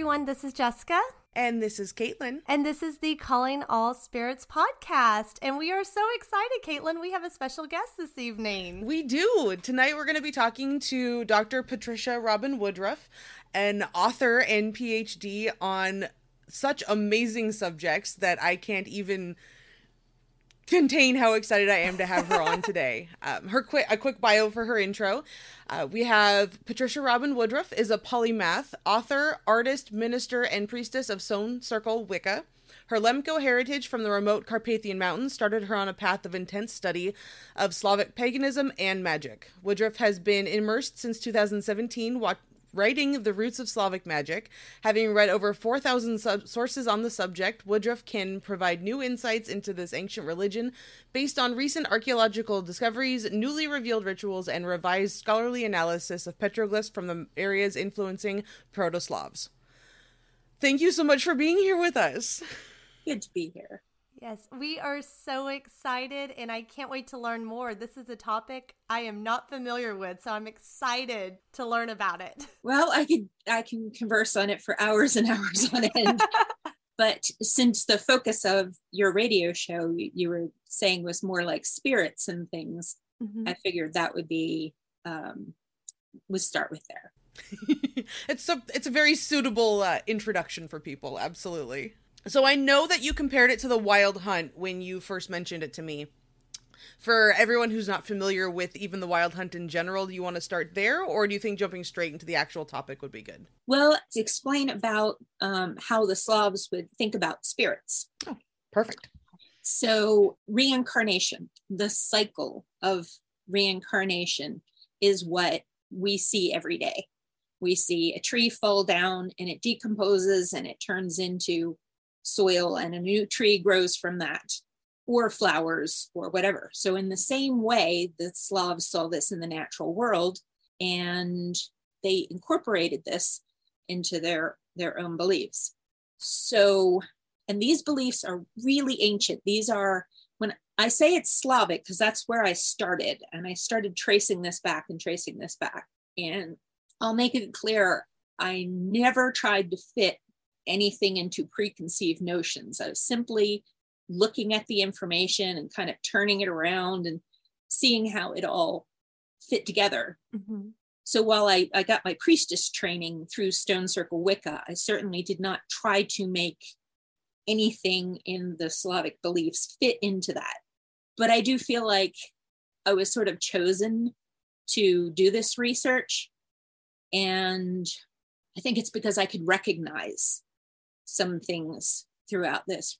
Everyone. This is Jessica. And this is Caitlen. And this is the Calling All Spirits podcast. And we are so excited, Caitlen. We have a special guest this evening. We do. Tonight we're going to be talking to Dr. Patricia Robin Woodruff, an author and PhD on such amazing subjects that I can't even contain how excited I am to have her on today. Um, her quick a quick bio for her intro. Uh, we have Patricia Robin Woodruff is a polymath, author, artist, minister, and priestess of Stone Circle Wicca. Her Lemko heritage from the remote Carpathian Mountains started her on a path of intense study of Slavic paganism and magic. Woodruff has been immersed since 2017, Writing The Roots of Slavic Magic, having read over 4,000 sub- sources on the subject, Woodruff can provide new insights into this ancient religion based on recent archaeological discoveries, newly revealed rituals, and revised scholarly analysis of petroglyphs from the areas influencing Proto Slavs. Thank you so much for being here with us. Good to be here. Yes, we are so excited and I can't wait to learn more. This is a topic I am not familiar with, so I'm excited to learn about it. Well, I could I can converse on it for hours and hours on end. but since the focus of your radio show you were saying was more like spirits and things, mm-hmm. I figured that would be um would start with there. it's a it's a very suitable uh, introduction for people, absolutely. So I know that you compared it to the Wild Hunt when you first mentioned it to me. For everyone who's not familiar with even the Wild Hunt in general, do you want to start there, or do you think jumping straight into the actual topic would be good? Well, to explain about um, how the Slavs would think about spirits. Oh, perfect. So, reincarnation, the cycle of reincarnation, is what we see every day. We see a tree fall down and it decomposes and it turns into soil and a new tree grows from that or flowers or whatever. So in the same way the slavs saw this in the natural world and they incorporated this into their their own beliefs. So and these beliefs are really ancient. These are when i say it's slavic because that's where i started and i started tracing this back and tracing this back. And i'll make it clear i never tried to fit anything into preconceived notions. of simply looking at the information and kind of turning it around and seeing how it all fit together. Mm-hmm. So while I, I got my priestess training through Stone Circle Wicca, I certainly did not try to make anything in the Slavic beliefs fit into that. But I do feel like I was sort of chosen to do this research. And I think it's because I could recognize some things throughout this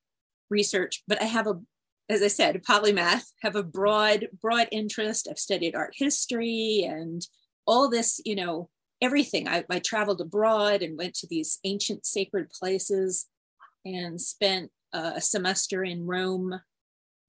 research, but I have a, as I said, polymath, have a broad, broad interest. I've studied art history and all this, you know, everything. I, I traveled abroad and went to these ancient sacred places and spent a semester in Rome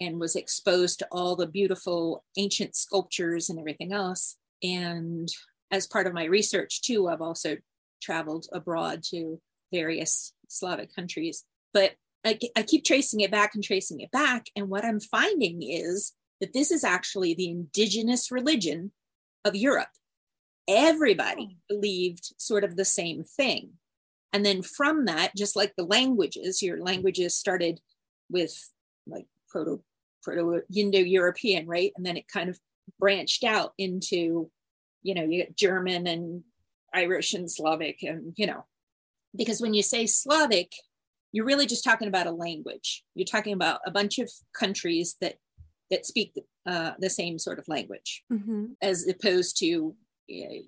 and was exposed to all the beautiful ancient sculptures and everything else. And as part of my research, too, I've also traveled abroad to various Slavic countries. But I, I keep tracing it back and tracing it back. And what I'm finding is that this is actually the indigenous religion of Europe. Everybody oh. believed sort of the same thing. And then from that, just like the languages, your languages started with like proto proto Indo-European, right? And then it kind of branched out into, you know, you get German and Irish and Slavic and you know because when you say Slavic, you're really just talking about a language. You're talking about a bunch of countries that that speak uh, the same sort of language, mm-hmm. as opposed to uh,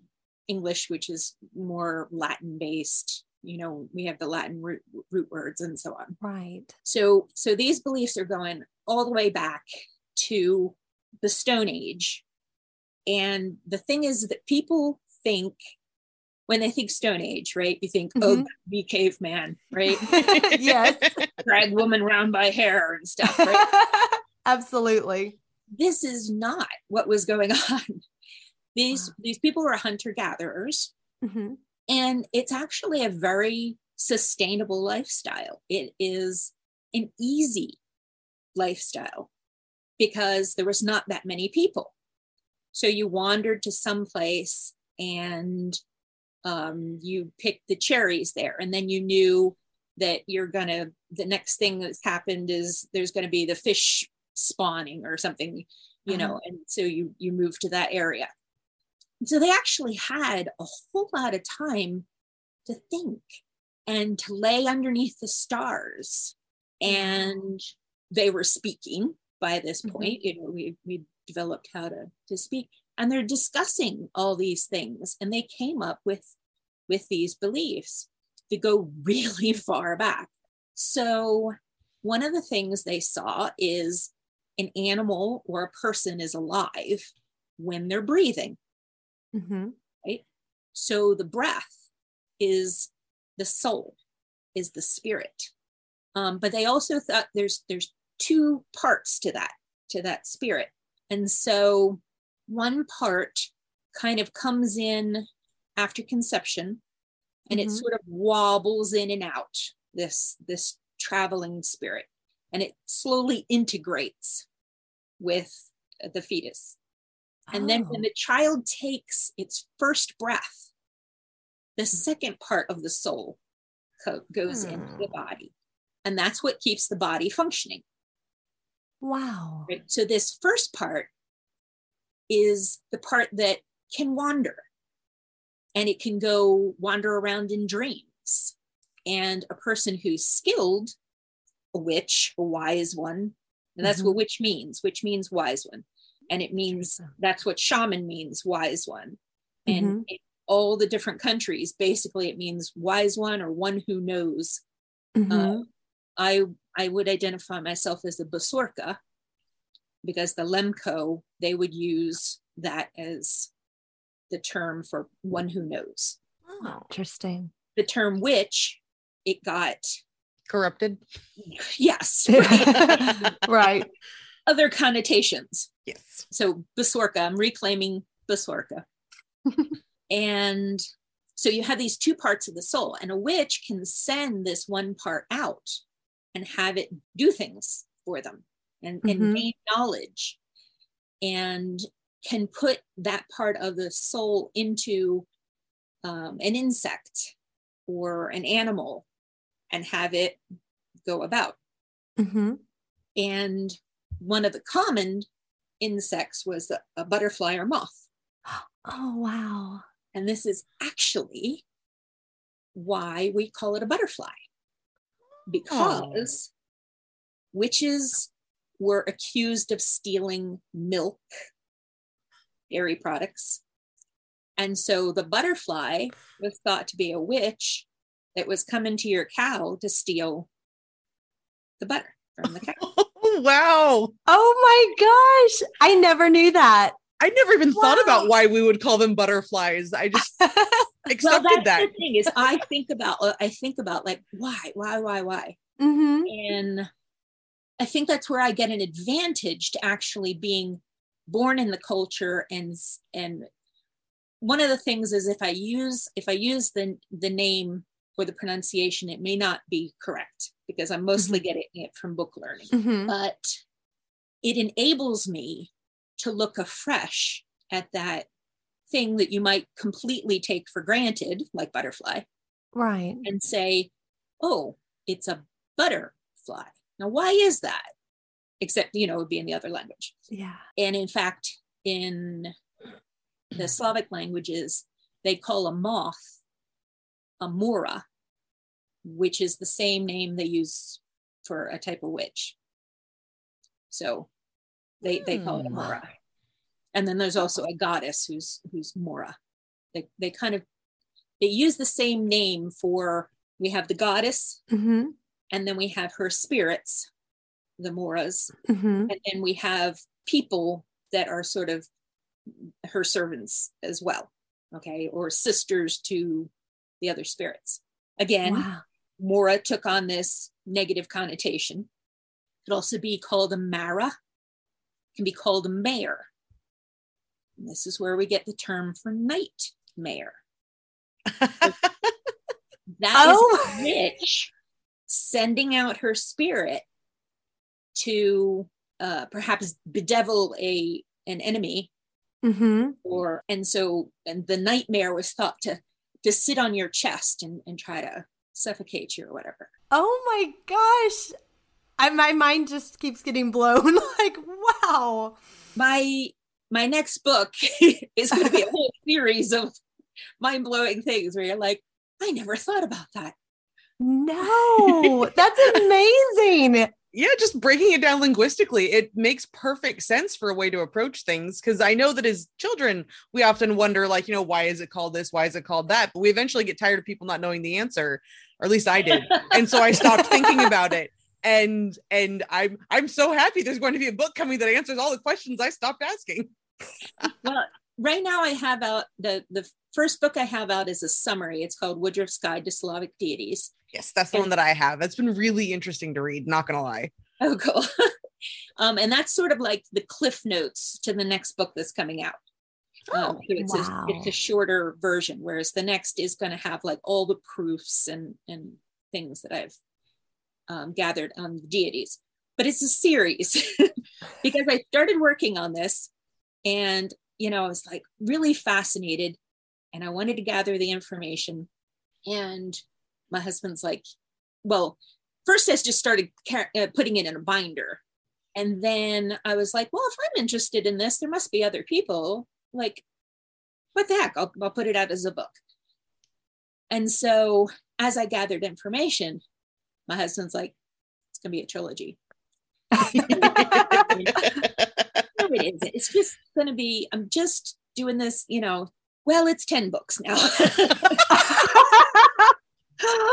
English, which is more Latin based. You know, we have the Latin root, root words and so on. Right. So, so these beliefs are going all the way back to the Stone Age, and the thing is that people think when they think Stone Age, right? You think, oh, mm-hmm. oh, be caveman, right? yes. Drag woman around by hair and stuff, right? Absolutely. This is not what was going on. These wow. these people were hunter gatherers, mm-hmm. and it's actually a very sustainable lifestyle. It is an easy lifestyle because there was not that many people. So you wandered to some place and um, you picked the cherries there and then you knew that you're gonna the next thing that's happened is there's gonna be the fish spawning or something you know and so you you move to that area. So they actually had a whole lot of time to think and to lay underneath the stars and they were speaking by this Mhm. point you know we we developed how to to speak and they're discussing all these things and they came up with with these beliefs that go really far back so one of the things they saw is an animal or a person is alive when they're breathing Mm-hmm. so the breath is the soul, is the spirit. Um, but they also thought there's there's two parts to that to that spirit, and so one part kind of comes in after conception, and it Mhm. sort of wobbles in and out this this traveling spirit, and it slowly integrates with the fetus. And then when Oh. the child takes its first breath, the second part of the soul co- goes into the Hmm. body. And that's what keeps the body functioning. wow. Right? So, this first part is the part that can wander and it can go wander around in dreams. And a person who's skilled, a witch, a wise one, and that's what witch means. which means wise one. And it means that's what shaman means, wise one. And in all the different countries, basically it means wise one or one who knows. Mhm. Uh, I I would identify myself as a basurka because the Lemko they would use that as the term for one who knows. Oh, interesting. The term witch, it got Corrupted. yes right. other connotations. Yes. So basurka, I'm reclaiming basurka. and so you have these two parts of the soul, and a witch can send this one part out and have it do things for them and, Mhm. and gain knowledge and can put that part of the soul into um, an insect or an animal and have it go about. hmm And one of the common insects was a, a butterfly or moth. Oh, wow. And this is actually why we call it a butterfly. Because witches were accused of stealing milk, dairy products. And so the butterfly was thought to be a witch that was coming to your cow to steal the butter from the cow. Oh, wow. Oh my gosh. I never knew that. I never even thought about why we would call them butterflies. I just well accepted that's that. the thing is i think about i think about like why why why why hmm and i think that's where i get an advantage to actually being born in the culture and and one of the things is if i use if i use the the name or the pronunciation it may not be correct because i'm mostly getting it from book learning hmm but it enables me to look afresh at that thing that you might completely take for granted like butterfly Right. and say, oh, it's a butterfly. Now, why is that? Except, you know, it would be in the other language. Yeah. And in fact, in the Slavic languages, they call a moth a mora, which is the same name they use for a type of witch. So they, they call it a Hmm. mora. And then there's also a goddess who's who's mora. They they kind of they use the same name for we have the goddess hmm and then we have her spirits, the moras, hmm and then we have people that are sort of her servants as well okay or sisters to the other spirits. Again Wow. mora took on this negative connotation. It could also be called a mara can be called a mare. And this is where we get the term for nightmare That is Oh. a witch sending out her spirit to uh, perhaps bedevil a an enemy hmm or and so and the nightmare was thought to to sit on your chest and, and try to suffocate you or whatever. Oh my gosh. I, my mind just keeps getting blown. like, wow. My my next book is going to be a whole series of mind blowing things where you're like, I never thought about that. No, that's amazing. Yeah, just breaking it down linguistically, it makes perfect sense for a way to approach things. Because I know that as children, we often wonder, like, you know, why is it called this? Why is it called that? But we eventually get tired of people not knowing the answer, or at least I did. and so I stopped thinking about it. And and I'm I'm so happy there's going to be a book coming that answers all the questions I stopped asking. well, right now I have out the the first book I have out is a summary. It's called Woodruff's Guide to Slavic Deities. Yes, that's the and, one that I have. It's been really interesting to read, not gonna lie. Oh, cool. um, and that's sort of like the cliff notes to the next book that's coming out. Oh, um, so it's, wow. a, it's a shorter version, whereas the next is going to have like all the proofs and and things that I've um, gathered on the deities. But it's a series because I started working on this, and you know I was like really fascinated, and I wanted to gather the information, and my husband's like, well, first I just started uh, putting it in a binder. And then I was like, well, if I'm interested in this, there must be other people. Like, what the heck? I'll, I'll put it out as a book. And so as I gathered information, my husband's like, it's going to be a trilogy. no, it isn't. It's just going to be, I'm just doing this, you know, well, it's 10 books now.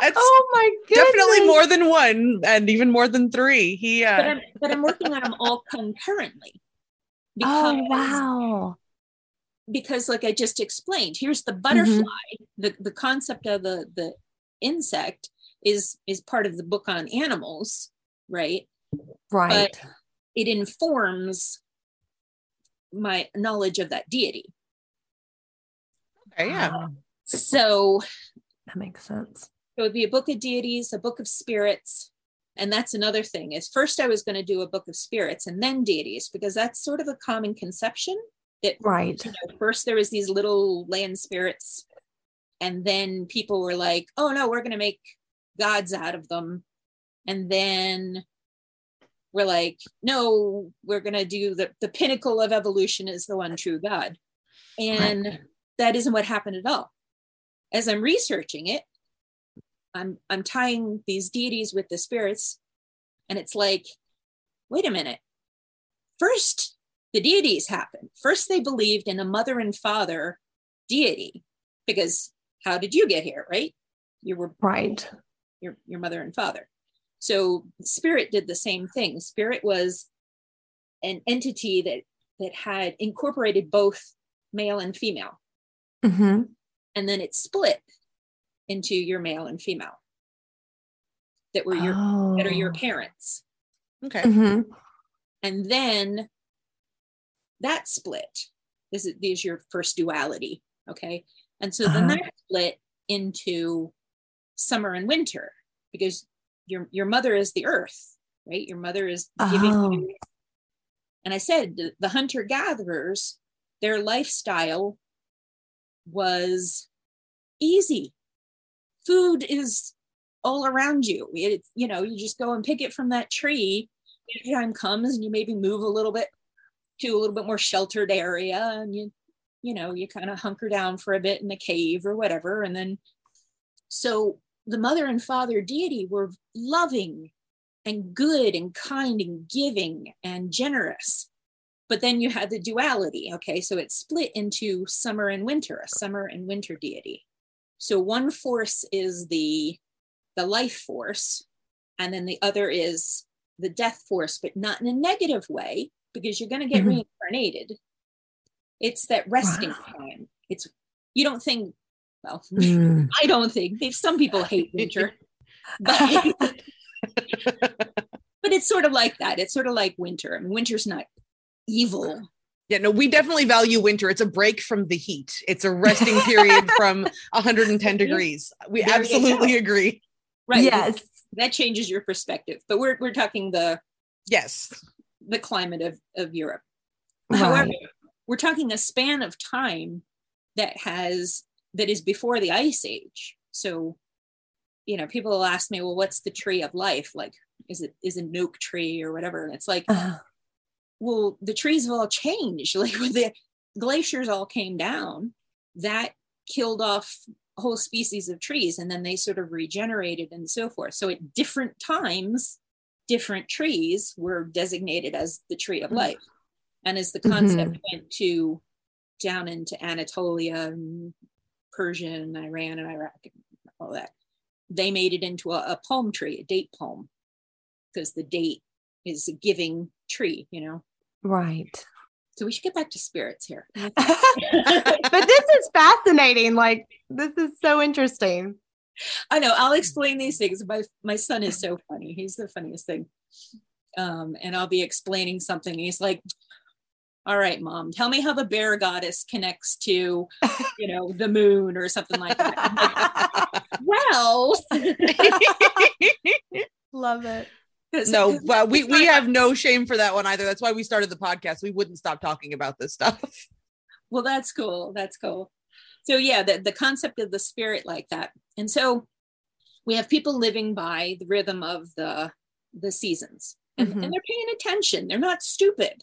That's oh my goodness. Definitely more than one and even more than three. He uh... but, I'm, but I'm working on them all concurrently. oh wow. Because like I just explained, here's the butterfly. Mm-hmm. The the concept of the the insect is is part of the book on animals, right? Right. But it informs my knowledge of that deity. Okay, yeah. So that makes sense. It would be a book of deities, a book of spirits. And that's another thing is first I was going to do a book of spirits and then deities, because that's sort of a common conception that right. You know, first there was these little land spirits. And then people were like, oh no, we're going to make gods out of them. And then we're like, no, we're going to do the, the pinnacle of evolution is the one true God. And right. that isn't what happened at all. As I'm researching it, I'm I'm tying these deities with the spirits, and it's like, wait a minute. First, the deities happened. First, they believed in a mother and father deity, because how did you get here, right? You were right. Your your mother and father. So spirit did the same thing. Spirit was an entity that that had incorporated both male and female. Mm-hmm. And then it split into your male and female that were your oh. that are your oh. parents. Okay. Mm-hmm. And then that split. This is, this is your first duality. Okay. And so then uh-huh. that split into summer and winter because your your mother is the earth, right? Your mother is giving oh. you. And I said the, the hunter gatherers, their lifestyle was easy food is all around you. It, you know, you just go and pick it from that tree. Time comes and you maybe move a little bit to a little bit more sheltered area and you, you know, you kind of hunker down for a bit in the cave or whatever. And then, so the mother and father deity were loving and good and kind and giving and generous. But then you had the duality. Okay. So it split into summer and winter, a summer and winter deity. So one force is the the life force, and then the other is the death force, but not in a negative way because you're going to get mm-hmm. reincarnated. It's that resting wow. time. It's you don't think. Well, mm. I don't think. Some people hate winter, but, but it's sort of like that. It's sort of like winter. I mean, winter's not evil yeah, no, we definitely value winter. It's a break from the heat. It's a resting period from 110 degrees. We there absolutely agree. Right. Yes. That changes your perspective. But we're we're talking the yes, the climate of, of Europe. Right. However, we're talking a span of time that has that is before the ice age so you know people will ask me well what's the tree of life like is it is it an oak tree or whatever and it's like uh-huh. Well the trees have all changed like when the glaciers all came down that killed off whole species of trees and then they sort of regenerated and so forth so at different times different trees were designated as the tree of mm. life and as the concept mm-hmm. went to down into anatolia and persia and iran and iraq and all that they made it into a, a palm tree a date palm because the date is a giving tree you know right so we should get back to spirits here. but this is fascinating. Like this is so interesting. I know. I'll explain these things. My my son is so funny. He's the funniest thing. Um, and I'll be explaining something. he's like, "All right, mom, tell me how the bear goddess connects to, you know, the moon or something like that." Like, well, love it no, well, we we have no shame for that one either. That's why we started the podcast. We wouldn't stop talking about this stuff. Well, that's cool. That's cool. So yeah, the, the concept of the spirit like that. And so we have people living by the rhythm of the the seasons. And, mm-hmm. and they're paying attention. They're not stupid.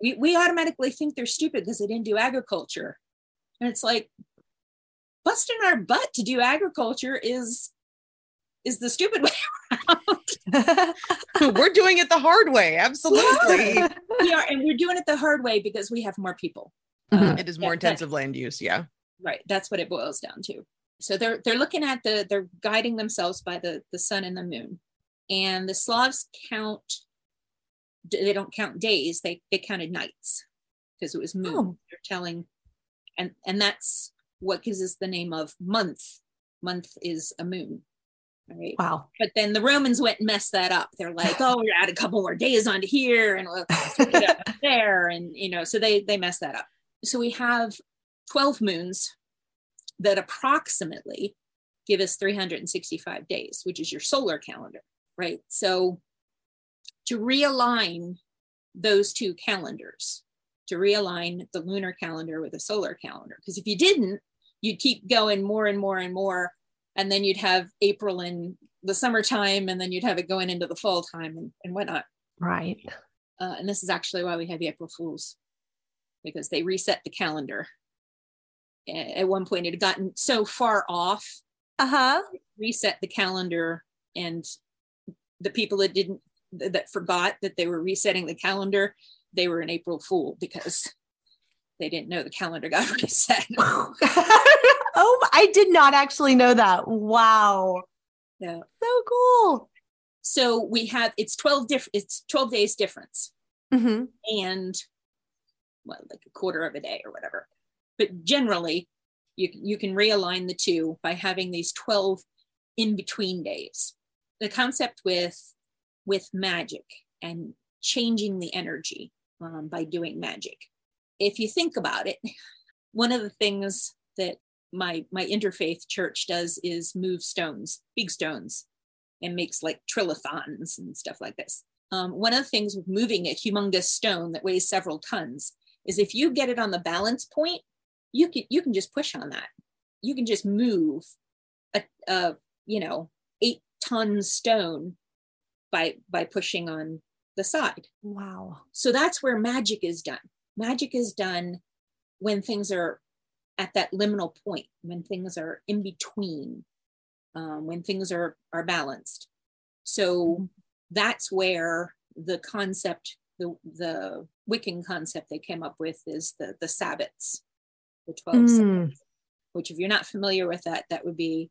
We we automatically think they're stupid because they didn't do agriculture. And it's like busting our butt to do agriculture is is the stupid way around. we're doing it the hard way. Absolutely. Yeah. we are, and we're doing it the hard way because we have more people. Mm-hmm. Uh, it is more yeah, intensive that, land use. Yeah. Right. That's what it boils down to. So they're they're looking at the they're guiding themselves by the the sun and the moon, and the Slavs count. They don't count days. They they counted nights because it was moon. Oh. They're telling, and and that's what gives us the name of month. Month is a moon. Right. Wow. But then the Romans went and messed that up. They're like, oh, we add a couple more days onto here and we'll there. And, you know, so they, they messed that up. So we have 12 moons that approximately give us 365 days, which is your solar calendar, right? So to realign those two calendars, to realign the lunar calendar with the solar calendar, because if you didn't, you'd keep going more and more and more and then you'd have April in the summertime, and then you'd have it going into the fall time and, and whatnot. Right. Uh, and this is actually why we have the April Fools, because they reset the calendar. At one point, it had gotten so far off. Uh huh. Reset the calendar, and the people that didn't that forgot that they were resetting the calendar, they were an April Fool because they didn't know the calendar got reset. oh, I did not actually know that. Wow. Yeah. So cool. So we have it's 12 different it's 12 days difference. Mm-hmm. And well, like a quarter of a day or whatever. But generally, you you can realign the two by having these 12 in between days. The concept with with magic and changing the energy um, by doing magic. If you think about it, one of the things that my my interfaith church does is move stones, big stones, and makes like trilithons and stuff like this. Um, one of the things with moving a humongous stone that weighs several tons is if you get it on the balance point, you can you can just push on that. You can just move a, a you know eight ton stone by by pushing on the side. Wow. So that's where magic is done. Magic is done when things are at that liminal point when things are in between um, when things are are balanced so mm-hmm. that's where the concept the the wiccan concept they came up with is the the sabbats the 12 mm. sabbats, which if you're not familiar with that that would be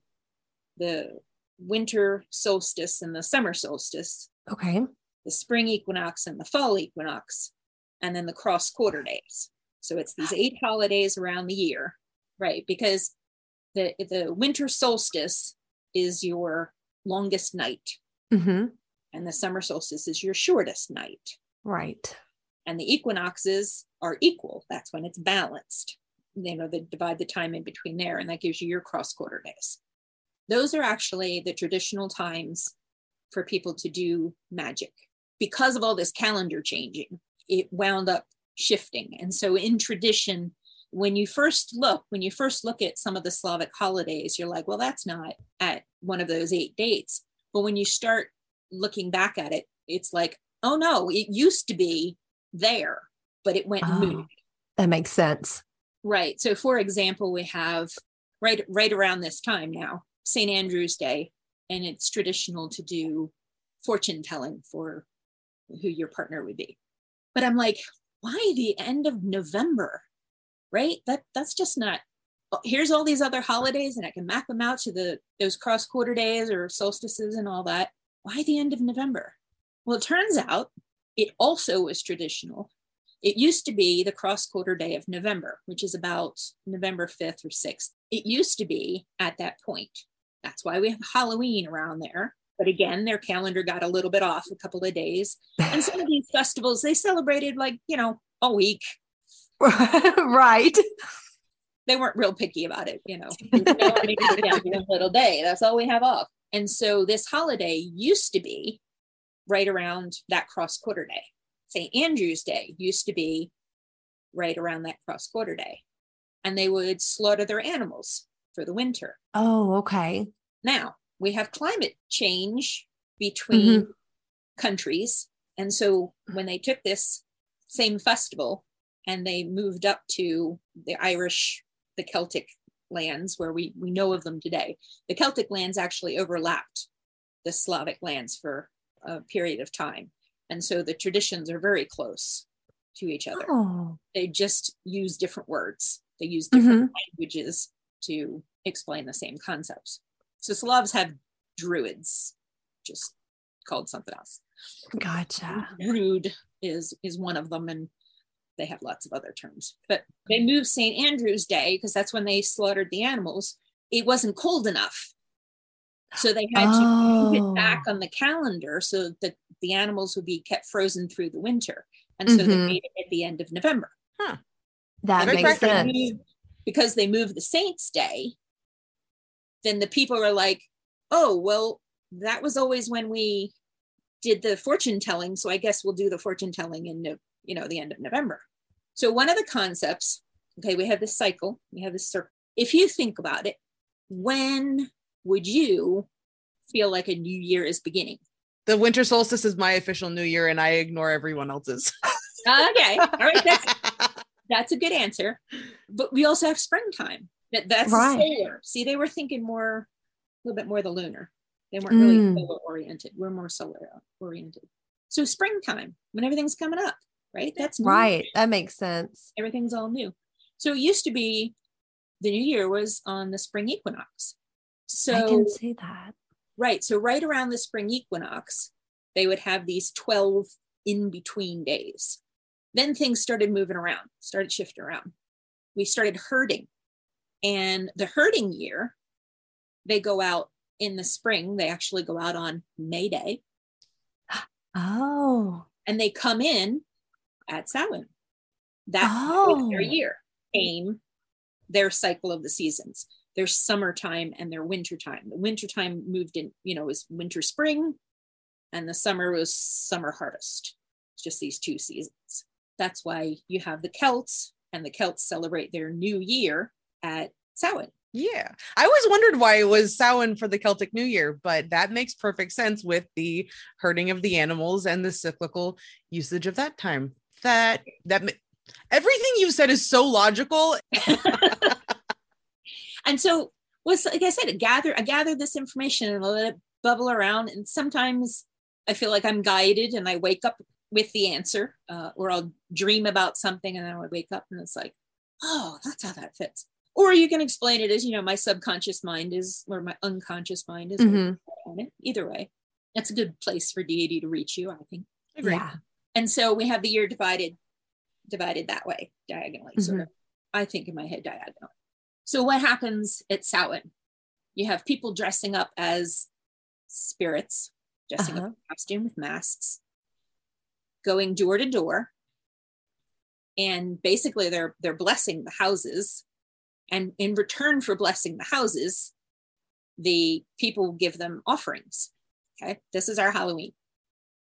the winter solstice and the summer solstice okay the spring equinox and the fall equinox and then the cross quarter days so it's these eight holidays around the year, right? Because the the winter solstice is your longest night, mm-hmm. and the summer solstice is your shortest night. Right. And the equinoxes are equal. That's when it's balanced. You know, they divide the time in between there, and that gives you your cross quarter days. Those are actually the traditional times for people to do magic. Because of all this calendar changing, it wound up shifting. And so in tradition, when you first look, when you first look at some of the Slavic holidays, you're like, well, that's not at one of those eight dates. But when you start looking back at it, it's like, oh no, it used to be there, but it went Oh. Ah, moved. That makes sense. Right. So for example, we have right right around this time now, St. Andrew's Day, and it's traditional to do fortune telling for who your partner would be. But I'm like, why the end of November? Right? That that's just not oh, here's all these other holidays and I can map them out to the those cross quarter days or solstices and all that. Why the end of November? Well, it turns out it also was traditional it used to be the cross quarter day of November, which is about November 5th or 6th. It used to be at that point. That's why we have Halloween around there. But again, their calendar got a little bit off a couple of days. And some of these festivals, they celebrated like, you know, a week. right. They weren't real picky about it, you know. You know, maybe we have one little day. That's all we have off. And so this holiday used to be right around that cross quarter day. St. Andrew's Day used to be right around that cross quarter day. And they would slaughter their animals for the winter. Oh, okay. Now we have climate change between mm-hmm. countries. And so when they took this same festival and they moved up to the Irish, the Celtic lands where we, we know of them today, the Celtic lands actually overlapped the Slavic lands for a period of time. And so the traditions are very close to each other. Oh, They just use different words, they use different mm-hmm. languages to explain the same concepts. So Slavs have druids, just called something else. gotcha. Druid is is one of them, and they have lots of other terms. But they moved St. Andrew's Day because that's when they slaughtered the animals. It wasn't cold enough. So they had to move Oh. it back on the calendar so that the animals would be kept frozen through the winter. And so they Mhm. made it at the end of November. That Very makes practical. sense. moved- because they moved the Saints' Day, then the people were like, oh, well, that was always when we did the fortune telling. So I guess we'll do the fortune telling in, no- you know, the end of November. So one of the concepts, okay, we have this cycle, we have this circle. If you think about it, when would you feel like a new year is beginning? The winter solstice is my official new year, and I ignore everyone else's. Okay, all right, that's that's a good answer. But we also have springtime. That that's Right. solar. See, they were thinking more, a little bit more the lunar. They weren't really Mm. solar oriented. We're more solar oriented. So springtime, when everything's coming up, right? That's new. Right. That makes sense. Everything's all new. So it used to be the new year was on the spring equinox. So I can see that. Right. So right around the spring equinox, they would have these 12 in between days. Then things started moving around, started shifting around. We started herding. And the herding year, they go out in the spring. They actually go out on May Day Oh. and they come in at Samhain. That Oh. their year came their cycle of the seasons their summertime and their wintertime the wintertime moved in you know was winter spring and the summer was summer harvest it's just these two seasons that's why you have the celts and the celts celebrate their new year at Samhain. Yeah. I always wondered why it was Samhain for the Celtic New Year, but that makes perfect sense with the herding of the animals and the cyclical usage of that time. That that everything you said is so logical. and so was like I said, I gather I gather this information and I let it bubble around. And sometimes I feel like I'm guided and I wake up with the answer, uh, or I'll dream about something and then I wake up and it's like, oh, that's how that fits. Or you can explain it as, you know, my subconscious mind is, or my unconscious mind is Mhm. it. Either way, that's a good place for deity to reach you, I think. Agreed. Yeah. And so we have the year divided, divided that way, diagonally, sort Mhm. of. I think in my head diagonally. So what happens at Samhain? You have people dressing up as spirits, dressing up Uh-huh. in costume with masks, going door to door, and basically they're they're blessing the houses, and in return for blessing the houses, the people give them offerings. Okay, this is our Halloween.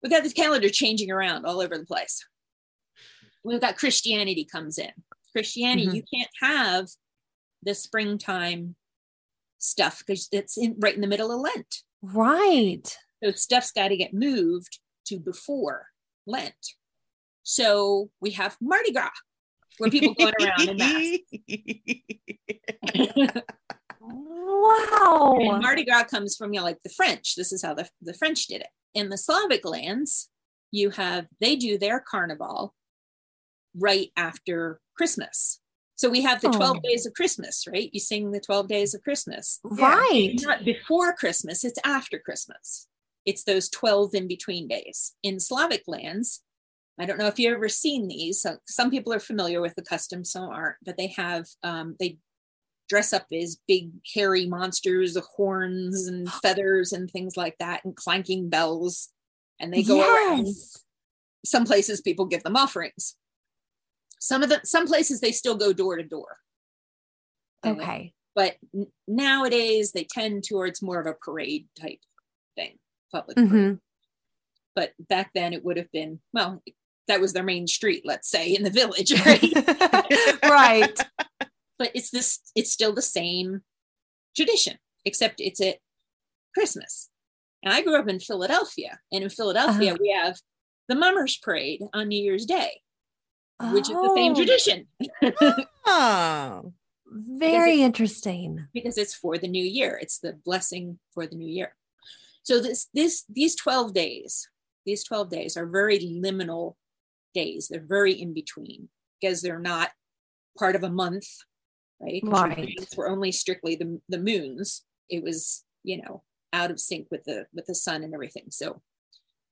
We've got this calendar changing around all over the place. We've got Christianity comes in. Christianity, Mhm. you can't have the springtime stuff because it's in right in the middle of Lent. Right. So stuff's got to get moved to before Lent. So we have Mardi Gras, where people going around in masks. Wow. And Mardi Gras comes from, you know, like the French. This is how the, the French did it. In the Slavic lands, you have, they do their carnival right after Christmas. So we have the 12 Oh. days of Christmas, right? You sing the 12 days of Christmas. Right. It's not before Christmas, it's after Christmas. It's those 12 in between days. In Slavic lands, I don't know if you've ever seen these. So some people are familiar with the custom, some aren't, but they have, um, they dress up as big hairy monsters with horns and feathers and things like that and clanking bells. And they go around. Some places people give them offerings. Some of the some places they still go door to door. Okay. but n- nowadays they tend towards more of a parade type thing public parade. Mhm. but back then it would have been well that was their main street let's say in the village right right. But it's this it's still the same tradition except it's at christmas. And i grew up in philadelphia and in philadelphia Uh-huh. we have the mummers parade on new year's day which is the same Oh, tradition. Oh. Very interesting. because it's for the new year. It's the blessing for the new year. So this this these 12 days these 12 days are very liminal days. They're very in between because they're not part of a month right? Right. were only strictly the, the moons. It was you know out of sync with the with the sun and everything. So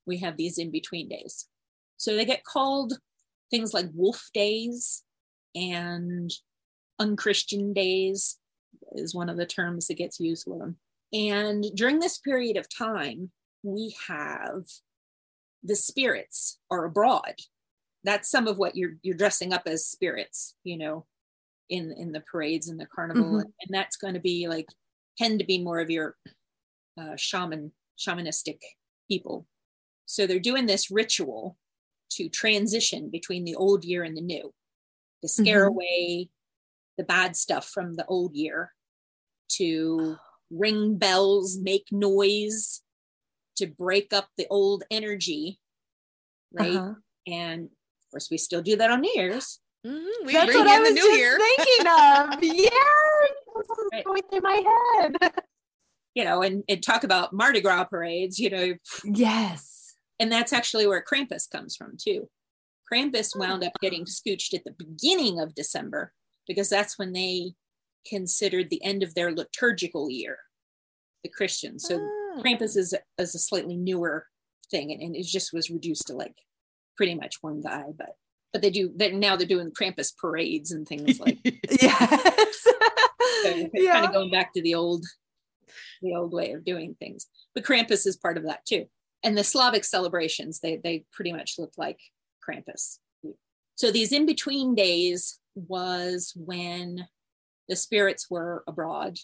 we have these in between days. So they get called things like wolf days and unchristian days is one of the terms that gets used with them and during this period of time we have the spirits are abroad. That's some of what you're you're dressing up as spirits you know in in the parades and the carnival Mhm. and that's going to be like tend to be more of your uh, shaman shamanistic people so they're doing this ritual to transition between the old year and the new to scare Mhm. away the bad stuff from the old year to ring bells make noise to break up the old energy right Uh-huh. and of course we still do that on new year's Mhm, We That's bring what I in was new just year. thinking of. yeah, That's was Right. going through my head. you know and, and talk about mardi gras parades you know yes. and that's actually where krampus comes from too krampus wound up getting scooched at the beginning of december because that's when they considered the end of their liturgical year the christians so Ah. krampus is, is a slightly newer thing and, and it just was reduced to like pretty much one guy but but they do they now they're doing krampus parades and things like Yes. so kind of going back to the old the old way of doing things. But krampus is part of that too. And the slavic celebrations they they pretty much look like krampus. So these in between days was when the spirits were abroad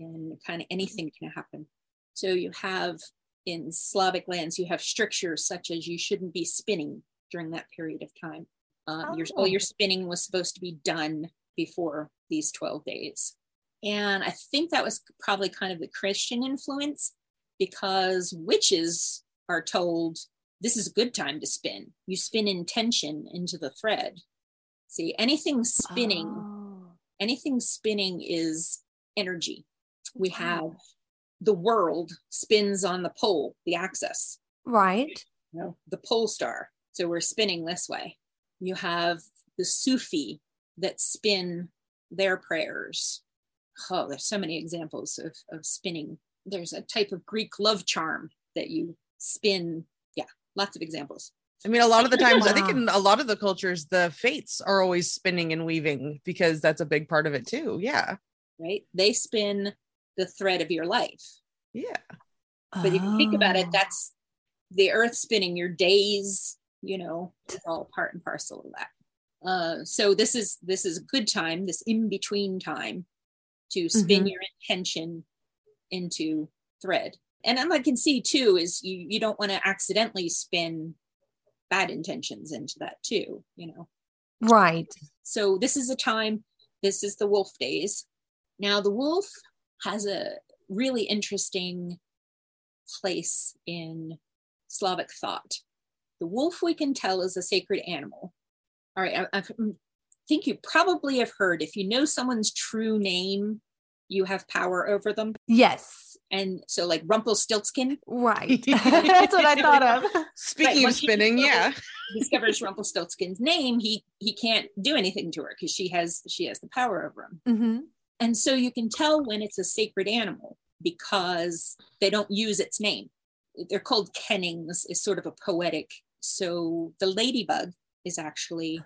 and kind of anything can happen. So you have in slavic lands you have strictures such as you shouldn't be spinning during that period of time um, your, all Oh. your spinning was supposed to be done before these 12 days and I think that was probably kind of the Christian influence because witches are told this is a good time to spin. You spin intention into the thread. See, anything spinning, Oh. anything spinning is energy. We have the world spins on the pole, the axis, Right. you know, the pole star. So we're spinning this way. You have the Sufi that spin their prayers. Oh, there's so many examples of, of spinning. There's a type of Greek love charm that you spin. Yeah, lots of examples. I mean, a lot of the times, I think in a lot of the cultures, the fates are always spinning and weaving because that's a big part of it too. Yeah. Right? They spin the thread of your life. Yeah. But if you think about it, Oh. that's the earth spinning your days, you know, it's all part and parcel of that. Uh, so this is this is a good time, this in between time, to spin Mhm. your intention into thread. And then I can see too is you you don't want to accidentally spin bad intentions into that too, you know. Right. So this is a time, this is the wolf days. Now, the wolf has a really interesting place in Slavic thought. The wolf, we can tell, is a sacred animal. All right, I, I think you probably have heard if you know someone's true name, you have power over them. Yes. And so, like Rumpelstiltskin. Right. That's what I thought of. Speaking Right, of spinning, yeah. discovers Rumpelstiltskin's name, he he can't do anything to her because she has she has the power over him. hmm And so you can tell when it's a sacred animal because they don't use its name. They're called kennings, is sort of a poetic. So the ladybug is actually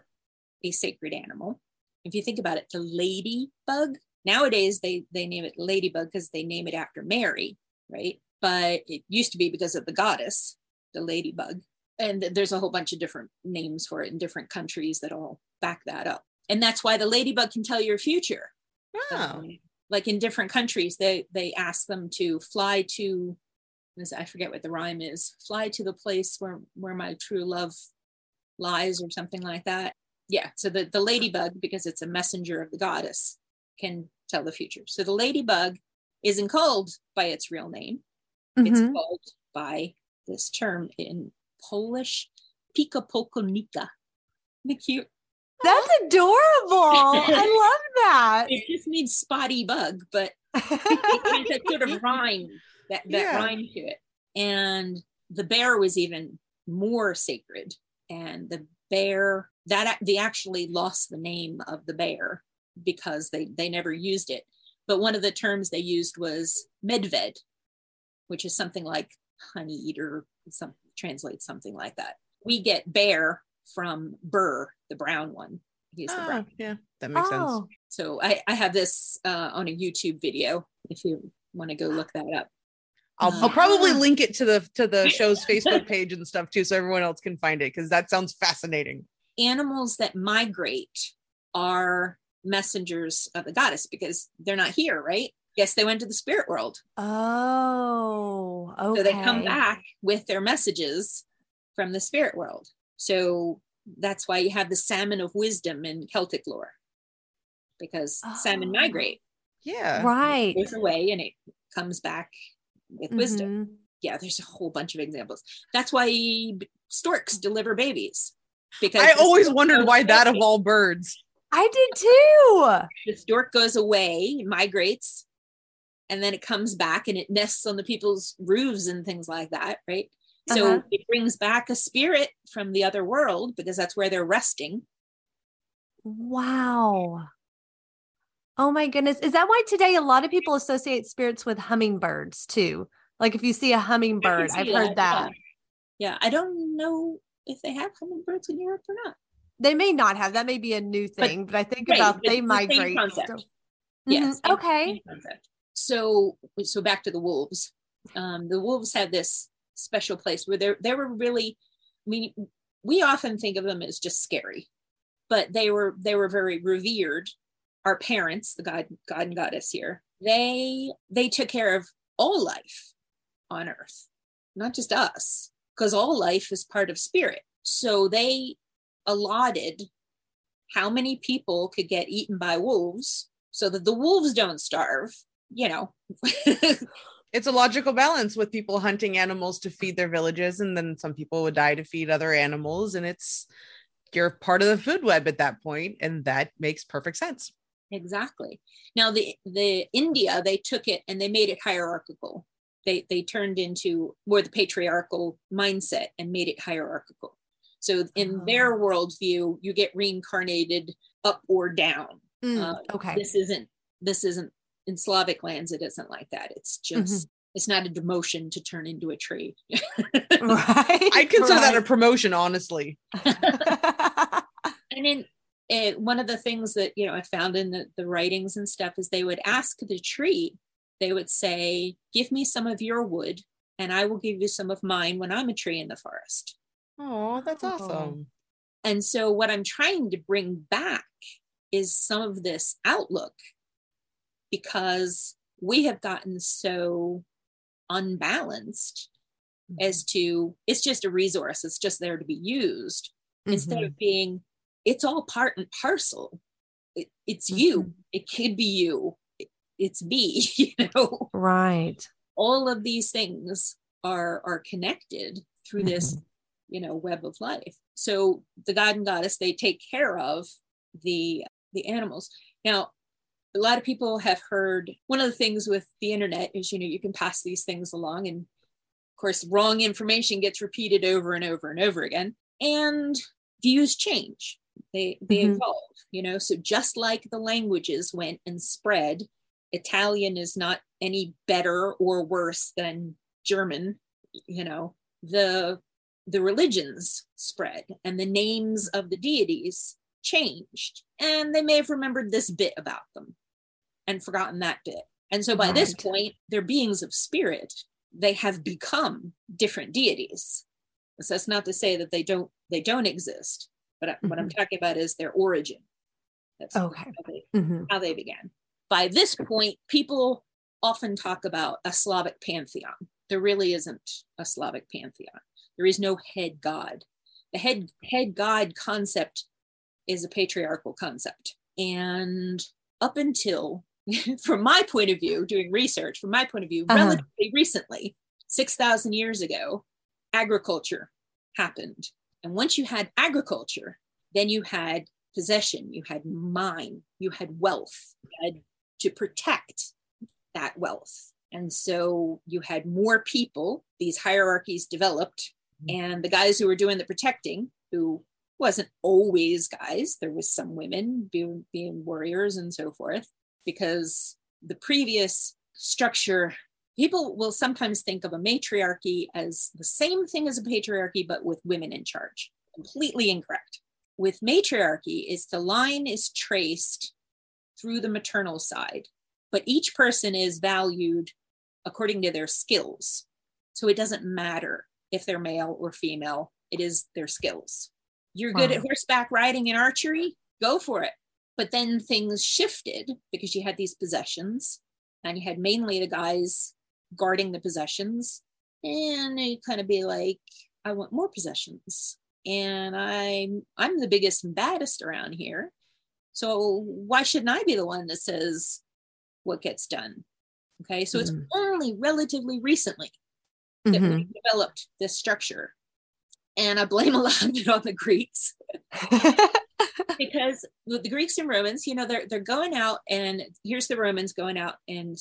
a sacred animal. If you think about it, the ladybug, nowadays they, they name it ladybug because they name it after Mary, right? But it used to be because of the goddess, the ladybug. And there's a whole bunch of different names for it in different countries that all back that up. And that's why the ladybug can tell your future Oh. um, like in different countries they they ask them to fly to i forget what the rhyme is fly to the place where where my true love lies or something like that yeah so the, the ladybug because it's a messenger of the goddess can tell the future so the ladybug isn't called by its real name it's Mhm. called by this term in polish pika polkonika Isn't cute That's adorable. I love that. it just means spotty bug but it has that sort of rhyme that, that Yeah. rhyme to it. And the bear was even more sacred. And the bear that they actually lost the name of the bear because they they never used it. But one of the terms they used was medved, which is something like honey eater, some translates something like that. We get bear from Burr, the brown one. He's the brown Ah, yeah, that makes sense. oh, so I, I have this uh, on a YouTube video if you want to go look that up. I'll, I'll probably Ah. link it to the to the show's Facebook page and stuff too, so everyone else can find it because that sounds fascinating. Animals that migrate are messengers of the goddess because they're not here, right? Yes, they went to the spirit world. oh, okay. So they come back with their messages from the spirit world. So that's why you have the salmon of wisdom in Celtic lore because salmon Oh. migrate, Yeah, Right. goes away, and it comes back with wisdom. Mhm. yeah, there's a whole bunch of examples. That's why storks deliver babies. Because I always wondered why that of all birds. I did too. the stork goes away, migrates, and then it comes back and it nests on the people's roofs and things like that, right? So Uh-huh. it brings back a spirit from the other world because that's where they're resting. Wow. Oh my goodness. Is that why today a lot of people associate spirits with hummingbirds too? Like if you see a hummingbird, I've heard that. Yeah, I don't know if they have hummingbirds in Europe or not. They may not have. That may be a new thing, but, I think right, about they the migrate. concept. still. Yes. Mhm, Okay. So so back to the wolves. Um, the wolves have this special place where they they were really. I mean, we often think of them as just scary, but they were they were very revered. Our parents, the god god and goddess here, they they took care of all life on earth, not just us, because all life is part of spirit. So they allotted how many people could get eaten by wolves so that the wolves don't starve, you know. It's a logical balance with people hunting animals to feed their villages, and then some people would die to feed other animals, and it's you're part of the food web at that point, and that makes perfect sense. Exactly. Now the the India they took it and they made it hierarchical. They they turned into more the patriarchal mindset and made it hierarchical. So in their worldview, you get reincarnated up or down. Mm, Uh, okay. This isn't this isn't in Slavic lands. It isn't like that. It's just it's not a demotion to turn into a tree. right. I'd consider that a promotion, honestly. and then uh, one of the things that you know i found in the, the writings and stuff is they would ask the tree they would say give me some of your wood and i will give you some of mine when i'm a tree in the forest Oh, that's awesome. and so what i'm trying to bring back is some of this outlook because we have gotten so unbalanced as to it's just a resource it's just there to be used instead Mhm. of being it's all part and parcel. It, it's you. Mhm. It could be you. It, it's me. You know, Right. all of these things are are connected through this Mhm. you know web of life so the god and goddess they take care of the the animals now a lot of people have heard one of the things with the internet is you know you can pass these things along and of course wrong information gets repeated over and over and over again and views change they they Mhm. evolve you know? So just like the languages went and spread italian is not any better or worse than german you know? The the religions spread and the names of the deities changed and they may have remembered this bit about them and forgotten that bit. And so by this point they're beings of spirit. They have become different deities. So that's not to say that they don't they don't exist but I- what i'm talking about is their origin. That's Okay. how they, Mhm. how they began. By this point people often talk about a slavic pantheon. There really isn't a slavic pantheon. There is no head god. The head head god concept is a patriarchal concept. And up until from my point of view doing research from my point of view Uh-huh. relatively recently 6000 years ago agriculture happened and once you had agriculture then you had possession you had mine you had wealth you had to protect that wealth. And so you had more people these hierarchies developed mm-hmm. and the guys who were doing the protecting who wasn't always guys there was some women being, being warriors and so forth because the previous structure people will sometimes think of a matriarchy as the same thing as a patriarchy but with women in charge. Completely incorrect. With matriarchy is the line is traced through the maternal side but each person is valued according to their skills. So it doesn't matter if they're male or female it is their skills. You're good at horseback riding and archery go for it. But then things shifted because you had these possessions and you had mainly the guys guarding the possessions and they kind of be like i want more possessions. And i'm i'm the biggest and baddest around here. So why shouldn't i be the one that says what gets done? Okay so it's Mhm. only relatively recently that Mhm. we developed this structure. And i blame a lot of it on the greeks. Because the Greeks and Romans, you know, they're they're going out and here's the Romans going out and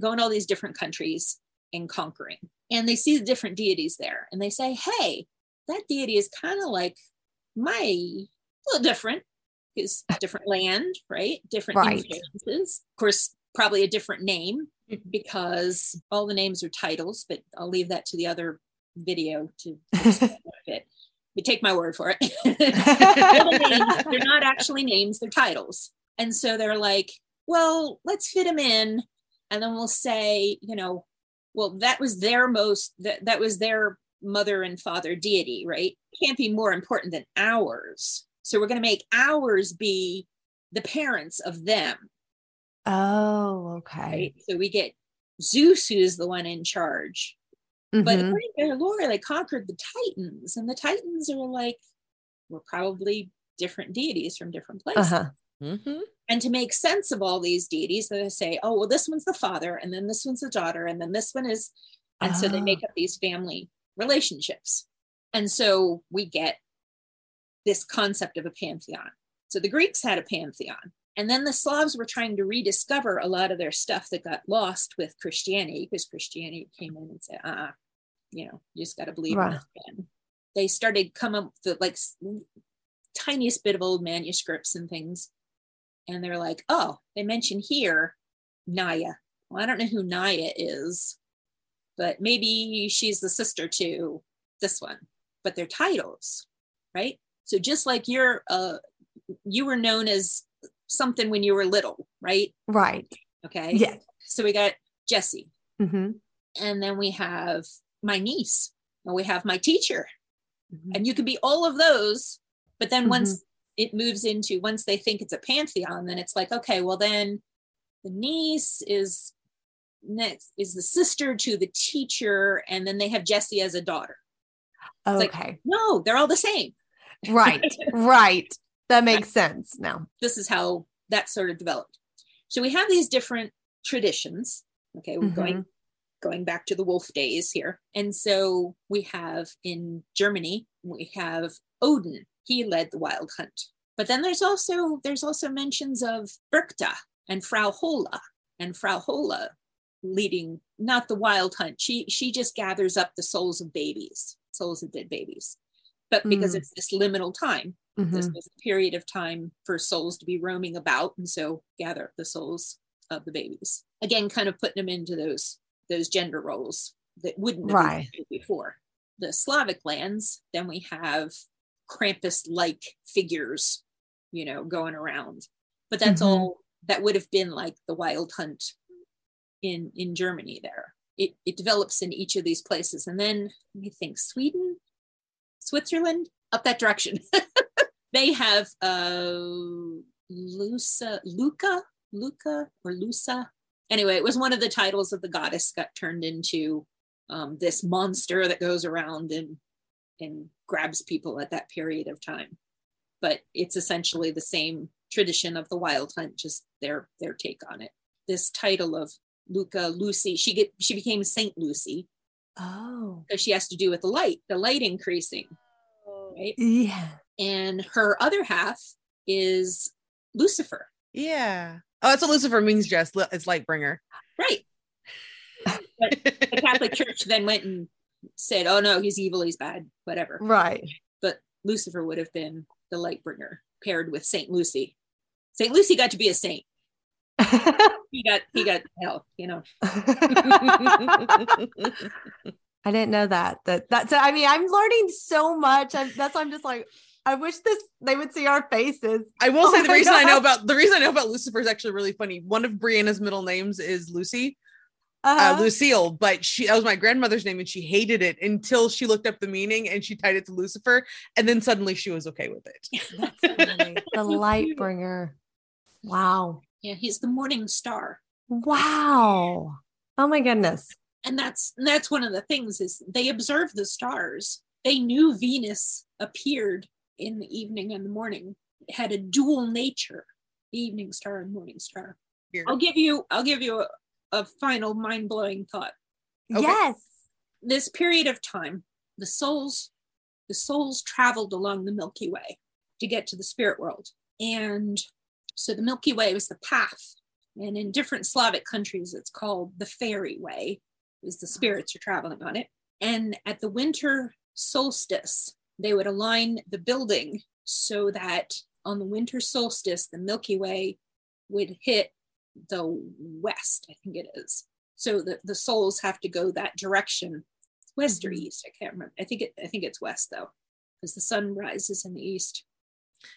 going all these different countries and conquering, and they see the different deities there, and they say, "Hey, that deity is kind of like my a little different because different land, right? Different Right. influences, of course, probably a different name mm-hmm. because all the names are titles, but I'll leave that to the other video to fit. But take my word for it. They're not actually names, they're titles. And so they're like, well, let's fit them in. And then we'll say, you know, well, that was their most, that, that was their mother and father deity, right? Can't be more important than ours. So we're going to make ours be the parents of them, oh, okay. right? So we get Zeus, who's the one in charge. But Mhm. according to their lore, they conquered the Titans, and the Titans are like, were probably different deities from different places. Uh-huh. Mm-hmm. And to make sense of all these deities, they say, oh, well, this one's the father, and then this one's the daughter, and then this one is. And so they Ah. make up these family relationships. And so we get this concept of a pantheon. So the Greeks had a pantheon. And then the Slavs were trying to rediscover a lot of their stuff that got lost with Christianity because Christianity came in and said, uh, you know, you just got to believe in Right. this. They started come up with like tiniest bit of old manuscripts and things. And they're like, oh, they mention here Naya. Well, I don't know who Naya is, but maybe she's the sister to this one. But they're titles, right? So just like you're, uh, you were known as something when you were little, right? Right. Okay. Yeah. So we got Jesse, hmm and then we have my niece, and we have my teacher, Mhm. and you could be all of those. But then once Mm-hmm. It moves into once they think it's a pantheon, then it's like, okay, well then the niece is next is the sister to the teacher, and then they have Jesse as a daughter. like- Okay. No, they're all the same. right. Right. that makes sense now. This is how that sort of developed. So we have these different traditions. Okay, we're going Mhm. going back to the wolf days here. And so we have in Germany, we have Odin. He led the wild hunt. But then there's also there's also mentions of Berchta and Frau Hola and Frau Hola leading not the wild hunt. She she just gathers up the souls of babies, souls of dead babies. But because Mm. it's this liminal time, this Mhm. was a period of time for souls to be roaming about and so gather up the souls of the babies again kind of putting them into those those gender roles that wouldn't have Right. before the slavic lands then we have krampus like figures you know going around. But that's Mhm. all that would have been like the wild hunt in in germany there. It, it develops in each of these places. And then let me think sweden? Switzerland? Up that direction. They have uh lusa luca? Luca or lusa? Anyway it was one of the titles of the goddess got turned into um, this monster that goes around and and grabs people at that period of time but it's essentially the same tradition of the wild hunt just their their take on it this title of luca lucy she get she became saint lucy Oh. because she has to do with the light the light increasing right Yeah. and her other half is Lucifer. Yeah. Oh, that's what Lucifer means, Jess. Li- It's Lightbringer. Right. But the Catholic Church then went and said, "Oh no, he's evil, he's bad, whatever." Right. But Lucifer would have been the light bringer paired with Saint Lucy. Saint Lucy got to be a saint. He got he got hell, you know. I didn't know that. That that's. I mean, I'm learning so much. I'm, that's why I'm just like. I wish this they would see our faces. I will say Oh the my reason I know about the reason I know about Lucifer is actually really funny. One of Brianna's middle names is Lucy, uh, Uh-huh. Lucille, but she that was my grandmother's name and she hated it until she looked up the meaning and she tied it to Lucifer, and then suddenly she was okay with it. That's the light bringer. Wow. Yeah, he's the morning star. Wow. Oh my goodness. And that's that's one of the things is they observed the stars. They knew Venus appeared in the evening and the morning. It had a dual nature, the evening star and morning star. Weird. I'll give you I'll give you a, a final mind-blowing thought. Okay. Yes. This period of time, the souls the souls traveled along the Milky Way to get to the spirit world. And so the Milky Way was the path. And in different Slavic countries, it's called the fairy way, is the spirits are traveling on it. And at the winter solstice, they would align the building so that on the winter solstice, the Milky Way would hit the west, I think it is. So the, the souls have to go that direction, west or Mhm. east. I can't remember. I think it I think it's west though, because the sun rises in the east.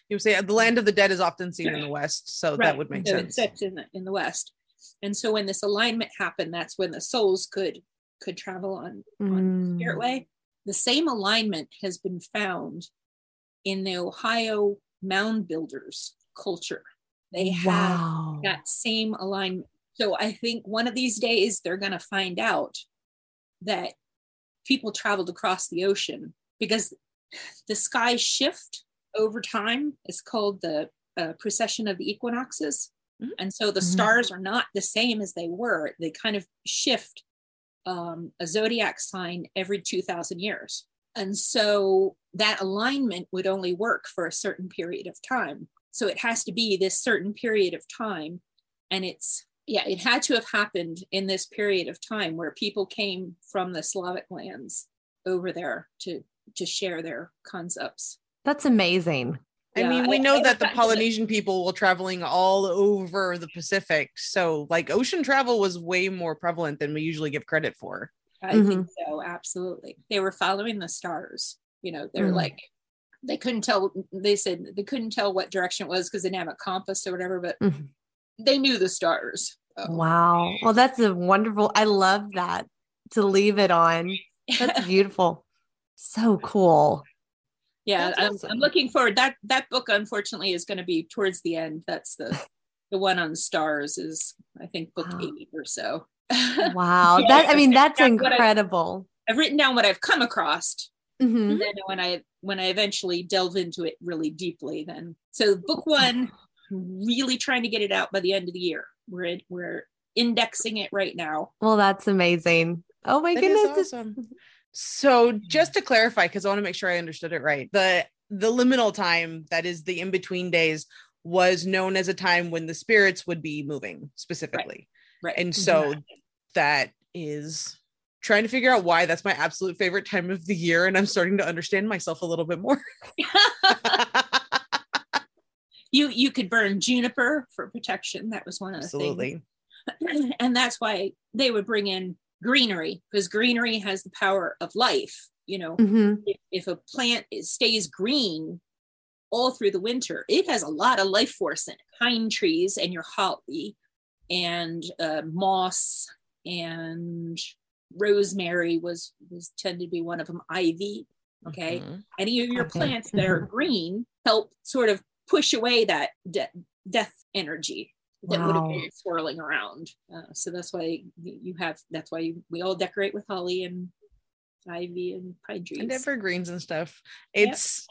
You say the land of the dead is often seen in the west, so that would make So sense. Sets in the in the west. And so when this alignment happened, that's when the souls could could travel on on Mm. spirit way. The same alignment has been found in the Ohio mound builders culture. They have Wow. that same alignment. So I think one of these days they're going to find out that people traveled across the ocean because the skies shift over time. It's called the uh, precession of the equinoxes. Mhm. And so the Mhm. stars are not the same as they were. They kind of shift um, a zodiac sign every 2000 years. And so that alignment would only work for a certain period of time. So it has to be this certain period of time. And it's, yeah, it had to have happened in this period of time where people came from the Slavic lands over there to to share their concepts. That's amazing. I Yeah, mean, we I- know I that the looked at. Polynesian people were traveling all over the Pacific. So, like, ocean travel was way more prevalent than we usually give credit for. I think so, absolutely. They were following the stars. You know, they're Mm. like they couldn't tell. They said they couldn't tell what direction it was because they didn't have a compass or whatever, but Mhm. they knew the stars. So, Wow. Well, that's a wonderful. I love that to leave it on. That's beautiful. So cool. yeah, I'm, awesome. I'm looking forward. That that book, unfortunately, is going to be towards the end. That's the the one on stars is I think book Wow. eight or so. Wow. Yeah, That I mean, that's that's what I- incredible. I've written down what I've come across, Mhm. and then when I when I eventually delve into it really deeply, then so book one, really trying to get it out by the end of the year. We're in, we're indexing it right now. Well, that's amazing. Oh my That is goodness. awesome. So just to clarify, because I want to make sure I understood it right, the the liminal time that is the in between days was known as a time when the spirits would be moving specifically, Right. and so that is trying to figure out why that's my absolute favorite time of the year, and I'm starting to understand myself a little bit more. you you could burn juniper for protection. That was one of the Absolutely. things. and that's why they would bring in greenery because greenery has the power of life. You know, Mhm. if, if a plant is, stays green all through the winter, it has a lot of life force in it. Pine trees and your holly and uh, moss and rosemary was was tended to be one of them. Ivy, okay. Mhm. Any of your Okay. plants that are green help sort of push away that de- death energy that would have been swirling around. Uh, so that's why you have. That's why you, we all decorate with holly and ivy and pine trees. and evergreens and stuff. Yep. It's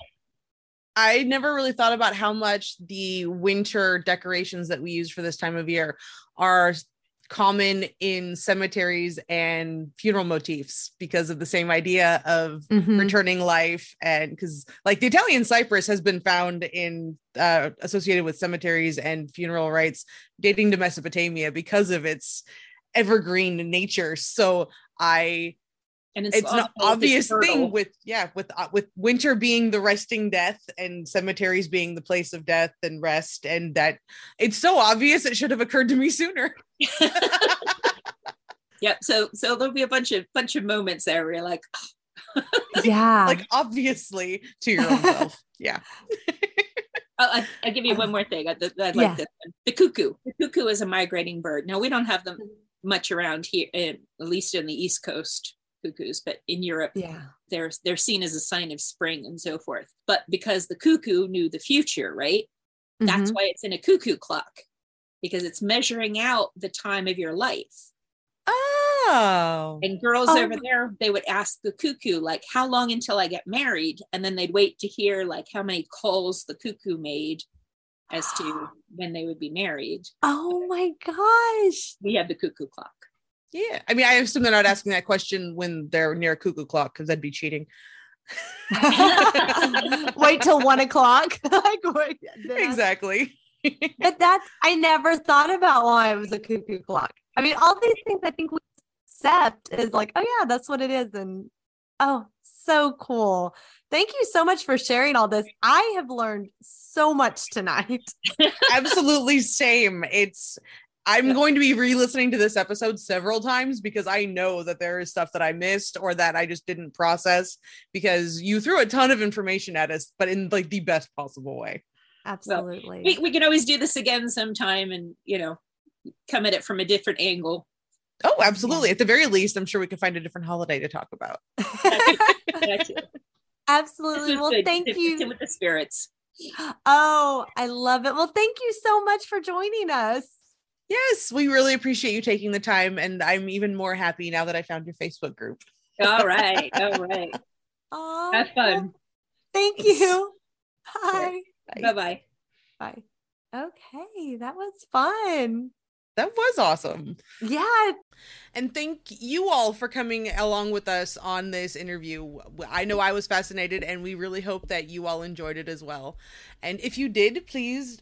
I never really thought about how much the winter decorations that we use for this time of year are common in cemeteries and funeral motifs because of the same idea of Mhm. returning life and because like the italian cypress has been found in uh associated with cemeteries and funeral rites dating to mesopotamia because of its evergreen nature so i and it's an obvious thing with yeah with uh, with winter being the resting death and cemeteries being the place of death and rest and that it's so obvious it should have occurred to me sooner Yep. So so there'll be a bunch of bunch of moments there where you're like, Yeah. like obviously to your own self yeah Oh, I, I'll give you one more thing. I, I like Yeah. this one. The cuckoo. The cuckoo is a migrating bird. Now we don't have them much around here, in, at least in the East Coast cuckoos, but in Europe, yeah. they're they're seen as a sign of spring and so forth. But because the cuckoo knew the future, right? That's Mhm. why it's in a cuckoo clock because it's measuring out the time of your life. oh And girls Oh. over there, they would ask the cuckoo, like, how long until I get married? And then they'd wait to hear, like, how many calls the cuckoo made as to when they would be married. Oh my gosh. We have the cuckoo clock. Yeah i mean i assume they're not asking that question when they're near a cuckoo clock because that'd be cheating Wait till one o'clock. like, exactly But that's I never thought about why it was a cuckoo clock. I mean, all these things I think we accept is like, oh yeah, that's what it is, and oh, so cool. Thank you so much for sharing all this. I have learned so much tonight. absolutely same it's i'm going to be re-listening to this episode several times because i know that there is stuff that i missed or that i just didn't process because you threw a ton of information at us but in like the best possible way Absolutely. We, we can always do this again sometime and, you know, come at it from a different angle. oh absolutely at the very least i'm sure we can find a different holiday to talk about Absolutely. Well, good. thank It's you. With the spirits. Oh, I love it. Well, thank you so much for joining us. Yes we really appreciate you taking the time and i'm even more happy now that i found your facebook group All right. All right. Oh, Have fun. Thank you. Bye. Bye bye. Bye. Okay, that was fun. that was awesome Yeah, And thank you all for coming along with us on this interview. I know I was fascinated, and we really hope that you all enjoyed it as well. And if you did, please,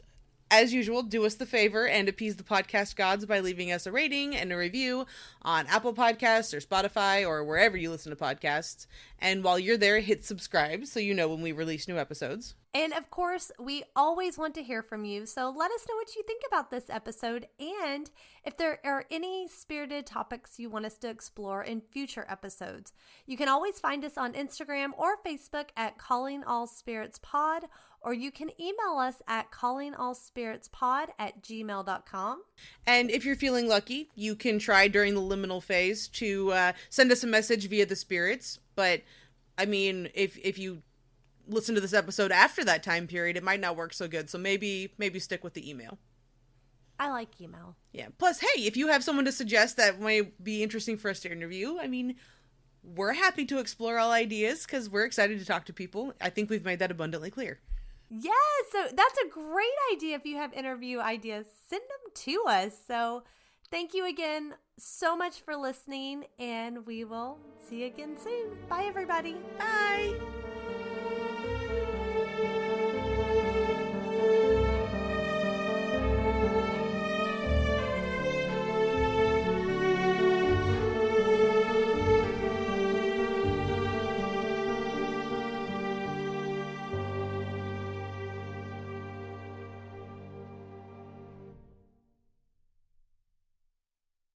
as usual, do us the favor and appease the podcast gods by leaving us a rating and a review on Apple Podcasts or Spotify or wherever you listen to podcasts. And while you're there, hit subscribe so you know when we release new episodes. And of course, we always want to hear from you. So let us know what you think about this episode and if there are any spirited topics you want us to explore in future episodes. You can always find us on Instagram or Facebook at Calling All Spirits Pod, or you can email us at callingallspiritspod at gmail.com. And if you're feeling lucky, you can try during the liminal phase to uh, send us a message via the spirits. But I mean, if if you listen to this episode after that time period, it might not work so good. So maybe maybe stick with the email. I like email. Yeah. Plus, hey, if you have someone to suggest that might be interesting for us to interview, I mean, we're happy to explore all ideas because we're excited to talk to people. I think we've made that abundantly clear. Yes, so that's a great idea. If you have interview ideas, send them to us. So thank you again so much for listening, and we will see you again soon. Bye, everybody. Bye.